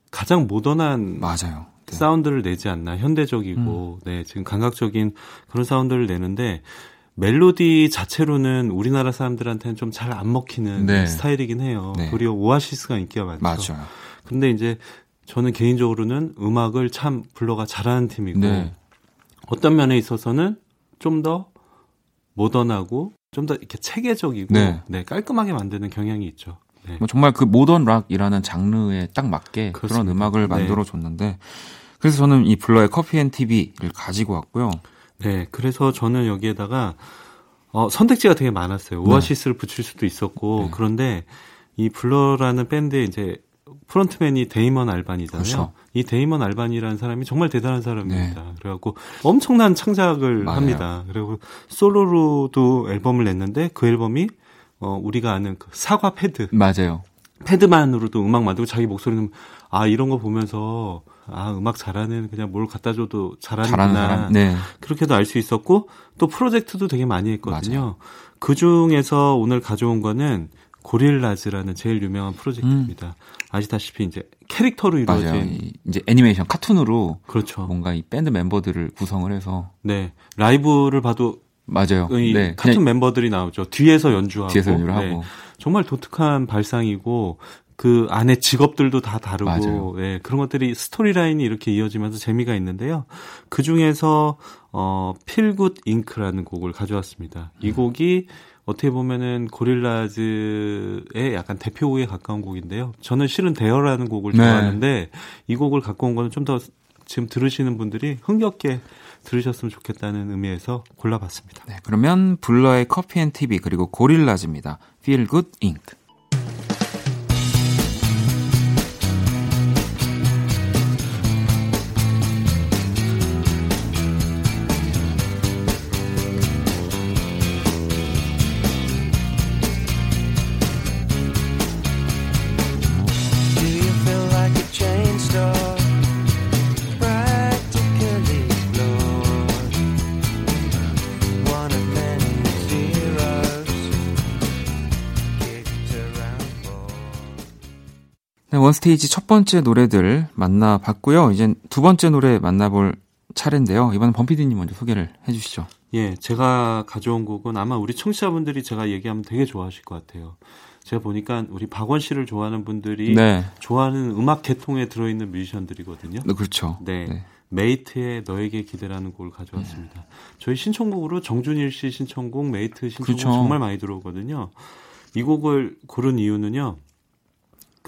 가장 모던한 맞아요. 네. 사운드를 내지 않나 현대적이고 음. 네 지금 감각적인 그런 사운드를 내는데 멜로디 자체로는 우리나라 사람들한테는 좀 잘 안 먹히는 네. 스타일이긴 해요. 네. 그리고 오아시스가 인기가 많죠. 맞아요. 근데 이제 저는 개인적으로는 음악을 참 블러가 잘하는 팀이고 네. 어떤 면에 있어서는 좀 더 모던하고 좀 더 이렇게 체계적이고 네. 네. 깔끔하게 만드는 경향이 있죠. 네. 뭐 정말 그 모던 락이라는 장르에 딱 맞게 그렇습니다. 그런 음악을 네. 만들어 줬는데 그래서 저는 이 블러의 Coffee and TV를 가지고 왔고요. 네, 그래서 저는 여기에다가 어, 선택지가 되게 많았어요. 네. 오아시스를 붙일 수도 있었고 네. 그런데 이 블러라는 밴드에 이제 frontman이 데이먼 알반이잖아요. 그렇죠. 이 데이먼 알반이라는 사람이 정말 대단한 사람입니다. 네. 그래갖고 엄청난 창작을 맞아요. 합니다. 그리고 솔로로도 앨범을 냈는데 그 앨범이 어 우리가 아는 그 사과 패드 맞아요. 패드만으로도 음악 만들고 자기 목소리는 아 이런 거 보면서 아 음악 잘하는 그냥 뭘 갖다 줘도 잘하는구나 네. 그렇게도 알 수 있었고 또 프로젝트도 되게 많이 했거든요. 그 중에서 오늘 가져온 거는 고릴라즈라는 제일 유명한 프로젝트입니다. 음. 아시다시피 이제 캐릭터로 이루어진 맞아요. 이제 애니메이션 카툰으로 그렇죠. 뭔가 이 밴드 멤버들을 구성을 해서 네 라이브를 봐도 맞아요. 네. 카툰 멤버들이 나오죠. 뒤에서 연주하고 뒤에서 연주를 네. 하고 정말 독특한 발상이고 그 안에 직업들도 다 다르고 예, 그런 것들이 스토리 라인이 이렇게 이어지면서 재미가 있는데요. 그 중에서 어 Feel Good Inc.라는 곡을 가져왔습니다. 이 음. 곡이 어떻게 보면은 고릴라즈의 약간 대표곡에 가까운 곡인데요. 저는 실은 DARE라는 곡을 네. 좋아하는데 이 곡을 갖고 온 거는 좀 더 지금 들으시는 분들이 흥겹게 들으셨으면 좋겠다는 의미에서 골라봤습니다. 네, 그러면 블러의 Coffee and TV 그리고 고릴라즈입니다. Feel Good Inc. 원스테이지 첫 번째 노래들 만나봤고요. 이제 두 번째 노래 만나볼 차례인데요. 이번엔 범피디님 먼저 소개를 해주시죠. 예, 제가 가져온 곡은 아마 우리 청취자분들이 제가 얘기하면 되게 좋아하실 것 같아요. 제가 보니까 우리 박원 씨를 좋아하는 분들이 네. 좋아하는 음악 계통에 들어있는 뮤지션들이거든요. 네, 그렇죠. 네. 네. 메이트의 너에게 기대라는 곡을 가져왔습니다. 음. 저희 신청곡으로 정준일 씨 신청곡, 메이트 신청곡 그렇죠. 정말 많이 들어오거든요. 이 곡을 고른 이유는요.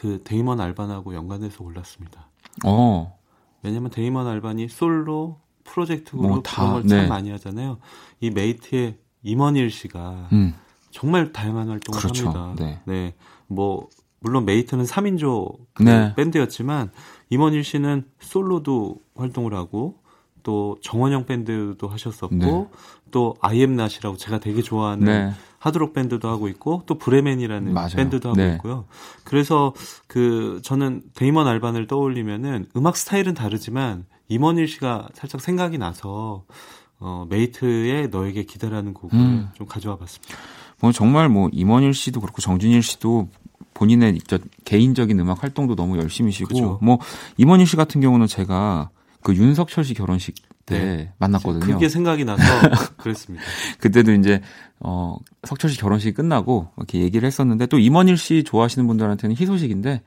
그 데이먼 알반하고 연관해서 골랐습니다. 어. 왜냐면 데이먼 알반이 솔로 프로젝트 그룹 뭐 그런 걸 참 네. 많이 하잖아요. 이 메이트의 임헌일 씨가 음. 정말 다양한 활동을 그렇죠. 합니다. 네. 네. 뭐 물론 메이트는 3인조 그 네. 밴드였지만 임헌일 씨는 솔로도 활동을 하고 또 정원영 밴드도 하셨었고 네. 또 아이엠 낫이라고 제가 되게 좋아하는 네. 하드록 밴드도 하고 있고 또 브레멘이라는 맞아요. 밴드도 하고 네. 있고요. 그래서 그 저는 데이먼 알반을 떠올리면은 음악 스타일은 다르지만 임헌일 씨가 살짝 생각이 나서 어, 메이트의 너에게 기대라는 곡을 음. 좀 가져와 봤습니다. 뭐 정말 뭐 임헌일 씨도 그렇고 정준일 씨도 본인의 개인적인 음악 활동도 너무 열심히시고 그죠. 뭐 임헌일 씨 같은 경우는 제가 그 윤석철 씨 결혼식 때 네. 만났거든요. 그게 생각이 나서 <laughs> 그랬습니다. 그때도 이제 어 석철 씨 결혼식이 끝나고 이렇게 얘기를 했었는데 또 임헌일 씨 좋아하시는 분들한테는 희소식인데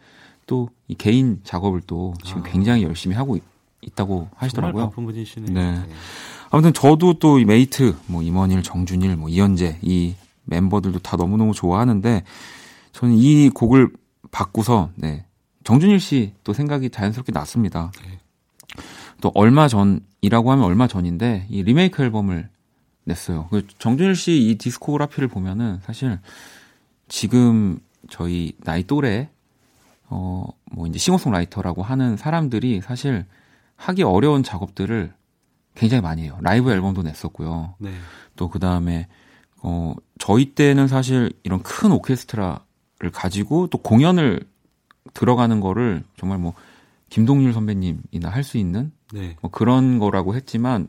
또 이 개인 작업을 또 지금 아. 굉장히 열심히 하고 있, 다고 하시더라고요. 바쁜 분이시네요. 네. 네. 아무튼 저도 또 이 메이트 뭐 임헌일, 정준일, 뭐 이현재 이 멤버들도 다 너무너무 좋아하는데 저는 이 곡을 받고서 네. 정준일 씨 또 생각이 자연스럽게 났습니다. 네. 또 얼마 전이라고 하면 얼마 전인데 이 리메이크 앨범을 냈어요. 그 정준일 씨 이 discography를 보면은 사실 지금 저희 나이 또래 어 뭐 이제 싱어송라이터라고 하는 사람들이 사실 하기 어려운 작업들을 굉장히 많이 해요. 라이브 앨범도 냈었고요. 네. 또 그다음에 어 저희 때는 사실 이런 큰 오케스트라를 가지고 또 공연을 들어가는 거를 정말 뭐 김동률 선배님이나 할 수 있는 네. 뭐 그런 거라고 했지만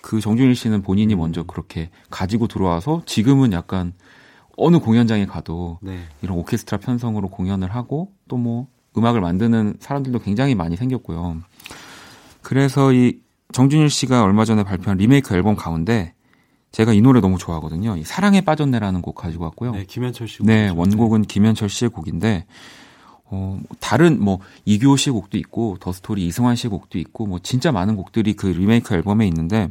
그 정준일 씨는 본인이 먼저 음. 그렇게 가지고 들어와서 지금은 약간 어느 공연장에 가도 네. 이런 오케스트라 편성으로 공연을 하고 또 뭐 음악을 만드는 사람들도 굉장히 많이 생겼고요. 그래서 이 정준일 씨가 얼마 전에 발표한 리메이크 앨범 가운데 제가 이 노래 너무 좋아하거든요. 이 사랑에 빠졌네라는 곡 가지고 왔고요. 네, 김현철 씨. 네, 원곡은 김현철 씨의 곡인데 어, 다른 뭐 이규호 씨의 곡도 있고 더 스토리 이승환 씨의 곡도 있고 뭐 진짜 많은 곡들이 그 리메이크 앨범에 있는데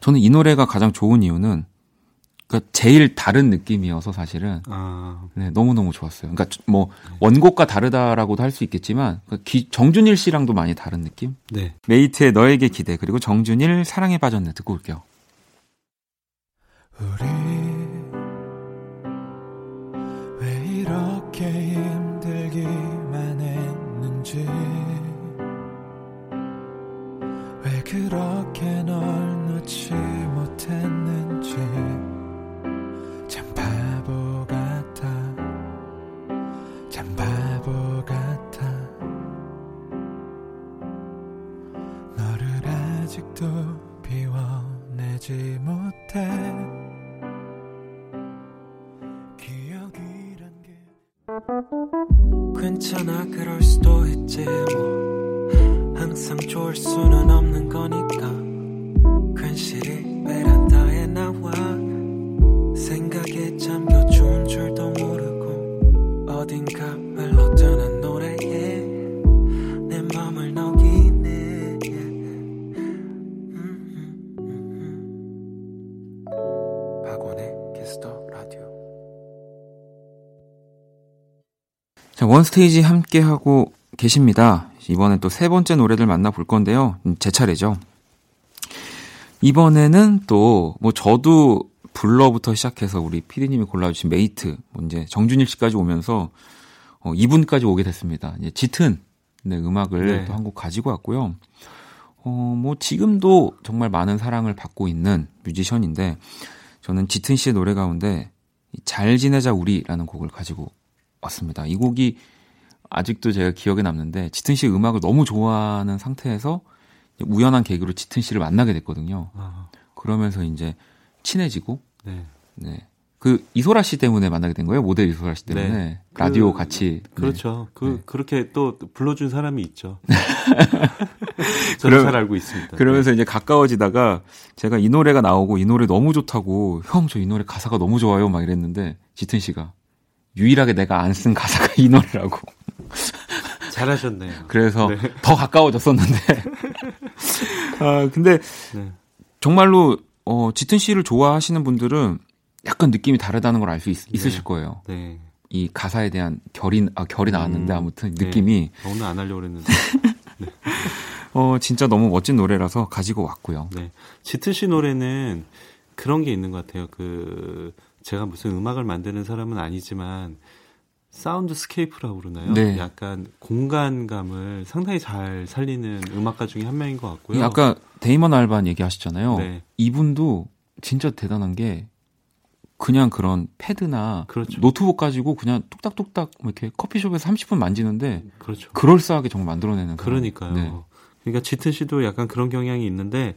저는 이 노래가 가장 좋은 이유는 그러니까 제일 다른 느낌이어서 사실은 아. 네, 너무 너무 좋았어요. 그러니까 뭐 원곡과 다르다라고도 할 수 있겠지만 그 기, 정준일 씨랑도 많이 다른 느낌? 네. 메이트의 너에게 기대 그리고 정준일 사랑에 빠졌네 듣고 올게요. 우리 비워내지 못해. 기억이란 게 괜찮아 그럴 수도 있지 뭐. 항상 좋을 수는 없는 거니까. 괜시리 베란다에 원스테이지 함께 하고 계십니다. 이번엔 또 세 번째 노래들 만나볼 건데요. 음, 제 차례죠. 이번에는 또 뭐 저도 블러부터 시작해서 우리 피디님이 골라주신 메이트, 뭐 이제 정준일 씨까지 오면서 어, 이분까지 오게 됐습니다. 이제 짙은 네, 음악을 네. 또 한 곡 가지고 왔고요. 어, 뭐 지금도 정말 많은 사랑을 받고 있는 뮤지션인데 저는 짙은 씨의 노래 가운데 잘 지내자 우리라는 곡을 가지고 왔습니다. 이 곡이 아직도 제가 기억에 남는데 짙은 씨 음악을 너무 좋아하는 상태에서 우연한 계기로 짙은 씨를 만나게 됐거든요. 아. 그러면서 이제 친해지고 네. 네. 그 이소라 씨 때문에 만나게 된 거예요. 모델 이소라 씨 때문에 네. 라디오 그, 같이 그렇죠. 네. 그 네. 그렇게 또 불러준 사람이 있죠. <laughs> 저는 잘 알고 있습니다. 그러면서 네. 이제 가까워지다가 제가 이 노래가 나오고 이 노래 너무 좋다고 형 저 이 노래 가사가 너무 좋아요 막 이랬는데 짙은 씨가 유일하게 내가 안 쓴 가사가 이 노래라고. <laughs> 잘하셨네요. 그래서 네. 더 가까워졌었는데. <laughs> 아, 근데 네. 정말로 어, 짙은 씨를 좋아하시는 분들은 약간 느낌이 다르다는 걸 알 수 있으실 네. 거예요. 네. 이 가사에 대한 결이 아 결이 나왔는데 음, 아무튼 네. 느낌이 오늘 안 하려고 그랬는데. <laughs> 네. 어 진짜 너무 멋진 노래라서 가지고 왔고요. 네. 짙은 씨 노래는 그런 게 있는 것 같아요. 그 제가 무슨 음악을 만드는 사람은 아니지만 soundscape라고 그러나요? 네. 약간 공간감을 상당히 잘 살리는 음악가 중에 한 명인 것 같고요. 아까 데이먼 알반 얘기하셨잖아요. 네. 이분도 진짜 대단한 게 그냥 그런 패드나 그렇죠. 노트북 가지고 그냥 뚝딱뚝딱 뭐 이렇게 커피숍에서 30분 만지는데 그렇죠. 그럴싸하게 정말 만들어내는 그러니까요. 네. 그러니까 짙은 씨도 약간 그런 경향이 있는데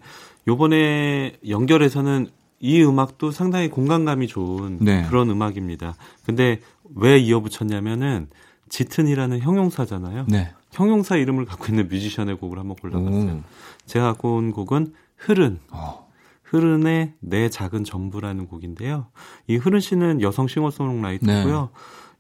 요번에 연결해서는 이 음악도 상당히 공간감이 좋은 네. 그런 음악입니다. 근데 왜 이어붙였냐면은 짙은이라는 형용사잖아요. 네. 형용사 이름을 갖고 있는 뮤지션의 곡을 한번 골라봤어요. 오. 제가 갖고 온 곡은 흐른. 어. 흐른의 내 작은 전부라는 곡인데요. 이 흐른 씨는 여성 싱어송라이터고요.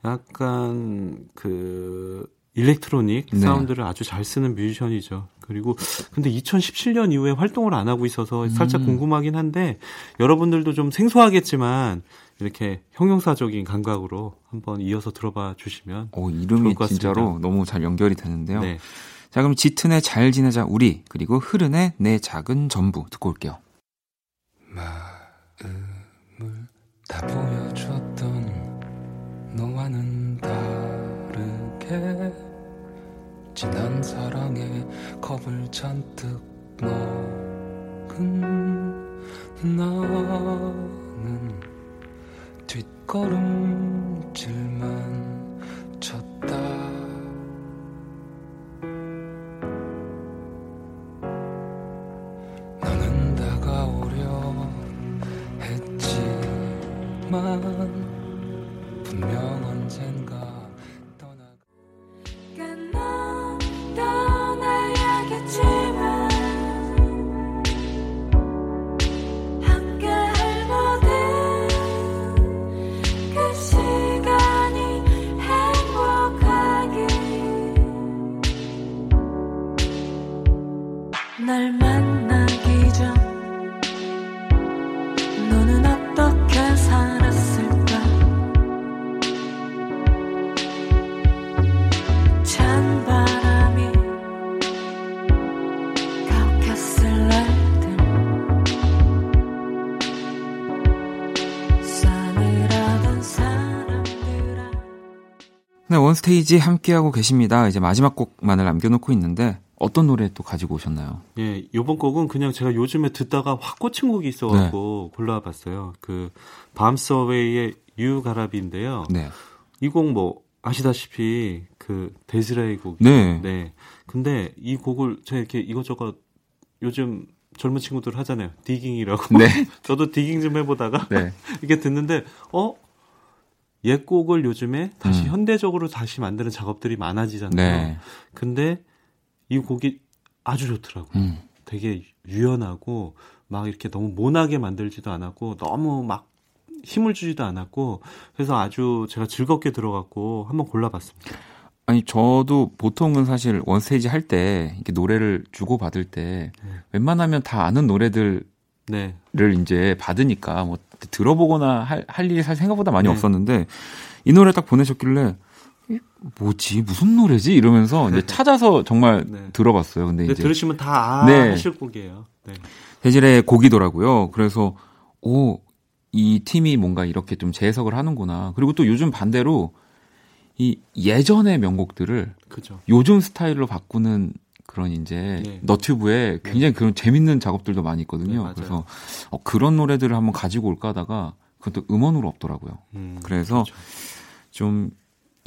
네. 약간 그 일렉트로닉 네. 사운드를 아주 잘 쓰는 뮤지션이죠. 그리고 근데 2017년 이후에 활동을 안 하고 있어서 살짝 음. 궁금하긴 한데 여러분들도 좀 생소하겠지만 이렇게 형용사적인 감각으로 한번 이어서 들어봐 주시면 오, 이름이 진짜로 너무 잘 연결이 되는데요. 네. 자 그럼 짙은의 잘 지내자 우리 그리고 흐른의 내 작은 전부 듣고 올게요. 마음을 다 보여줬던 너와는 다르게 지난 사랑에 겁을 잔뜩 먹은 나는 뒷걸음질만 스테이지 함께하고 계십니다 이제 마지막 곡만을 남겨놓고 있는데 어떤 노래 또 가지고 오셨나요? 예, 요번 곡은 그냥 제가 요즘에 듣다가 확 꽂힌 곡이 있어갖고 네. 골라봤어요. 그 밤서웨이의 유가라비인데요. 네. 이 곡 뭐 아시다시피 그 데즈라의 곡. 네. 네. 근데 이 곡을 제가 이렇게 이것저것 요즘 젊은 친구들 하잖아요. 디깅이라고. 네. <laughs> 저도 디깅 좀 해보다가 네. <laughs> 이게 듣는데 어? 옛 곡을 요즘에 다시 음. 현대적으로 다시 만드는 작업들이 많아지잖아요. 네. 근데 이 곡이 아주 좋더라고요. 음. 되게 유연하고 막 이렇게 너무 모나게 만들지도 않았고 너무 막 힘을 주지도 않았고 그래서 아주 제가 즐겁게 들어갔고 한번 골라봤습니다. 아니 저도 보통은 사실 원스테이지 할 때 이렇게 노래를 주고 받을 때 네. 웬만하면 다 아는 노래들 을 네. 이제 받으니까 뭐 들어보거나 할, 할 일이 사실 생각보다 많이 네. 없었는데 이 노래 딱 보내셨길래 뭐지 무슨 노래지 이러면서 이제 찾아서 정말 네. 들어봤어요. 근데 이제 들으시면 다 네. 하실 곡이에요. 네. 대질의 곡이더라고요. 그래서 오 이 팀이 뭔가 이렇게 좀 재해석을 하는구나. 그리고 또 요즘 반대로 이 예전의 명곡들을 그죠. 요즘 스타일로 바꾸는 그런 이제 네. 너튜브에 네. 굉장히 그런 재밌는 작업들도 많이 있거든요. 네, 그래서 어, 그런 노래들을 한번 가지고 올까 하다가 그것도 음원으로 없더라고요. 음, 그래서 그렇죠. 좀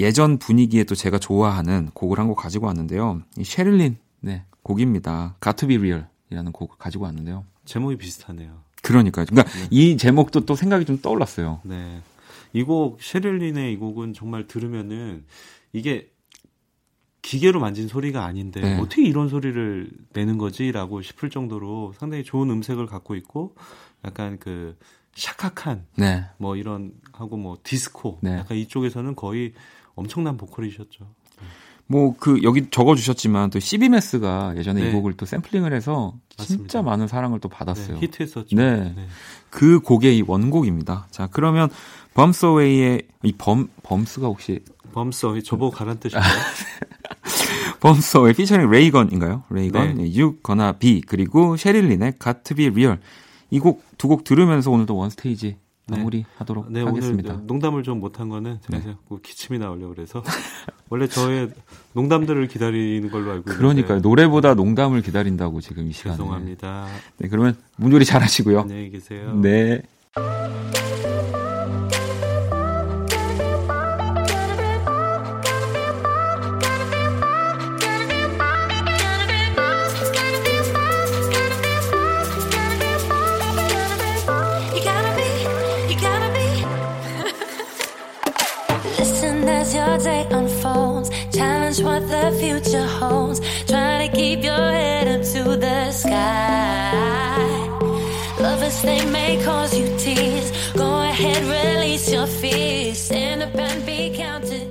예전 분위기에 또 제가 좋아하는 곡을 한 곡 가지고 왔는데요. 이 셰릴린 네 곡입니다. Got to Be Real이라는 곡을 가지고 왔는데요. 제목이 비슷하네요. 그러니까요. 그러니까 네. 이 제목도 또 생각이 좀 떠올랐어요. 네. 이 곡 셰릴린의 이 곡은 정말 들으면은 이게 기계로 만진 소리가 아닌데 네. 어떻게 이런 소리를 내는 거지라고 싶을 정도로 상당히 좋은 음색을 갖고 있고 약간 그 샤카칸 네. 뭐 이런 하고 뭐 디스코 네. 약간 이쪽에서는 거의 엄청난 보컬이셨죠. 뭐 그 여기 적어 주셨지만 또 시비메스가 예전에 네. 이 곡을 또 샘플링을 해서 맞습니다. 진짜 많은 사랑을 또 받았어요. 네, 히트했었죠. 네. 네. 그 곡의 이 원곡입니다. 자, 그러면 범스웨이의 이 범 범스가 혹시 범스웨이 저보고 가란 뜻인가요? <laughs> 범스웨이 피처링 레이건인가요? 레이건, 네. You Gonna Be 그리고 셰릴린의 Be Real 이곡 두 곡 들으면서 오늘도 원 스테이지 네. 마무리하도록 네, 하겠습니다. 오늘 농담을 좀 못한 거는 제가 네. 기침이 나오려고 그래서 원래 저의 농담들을 기다리는 걸로 알고 그러니까요. 노래보다 농담을 기다린다고 지금 이 시간에. 죄송합니다. 네, 그러면 문조리 잘 하시고요. 안녕히 계세요. 네. The future holds. Try to keep your head up to the sky. Lovers, they may cause you tears. Go ahead, release your fears. Stand up and be counted.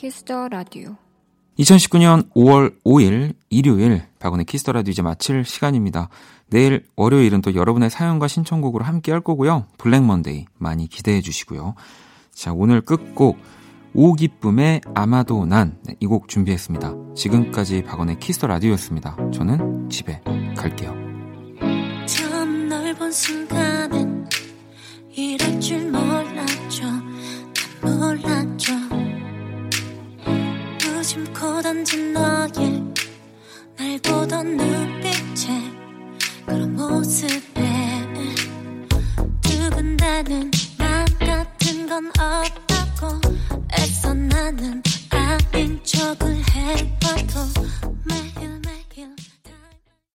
Kiss the Radio 2019년 5월 5일 일요일 박원의 Kiss the Radio 이제 마칠 시간입니다. 내일 월요일은 또 여러분의 사연과 신청곡으로 함께 할 거고요. Black Monday 많이 기대해 주시고요. 자, 오늘 끝곡 오기쁨의 아마도 난 이 곡 준비했습니다. 지금까지 박원의 Kiss the Radio였습니다. 저는 집에 갈게요. 처음 널 본 순간은 이럴 줄 몰랐죠. 난 몰랐죠. 무심코 던진 너의 날 보던 눈빛에 그런 모습에 두근대는 맘 같은 건 없다고 애써 나는 아닌 척을 해봐도 매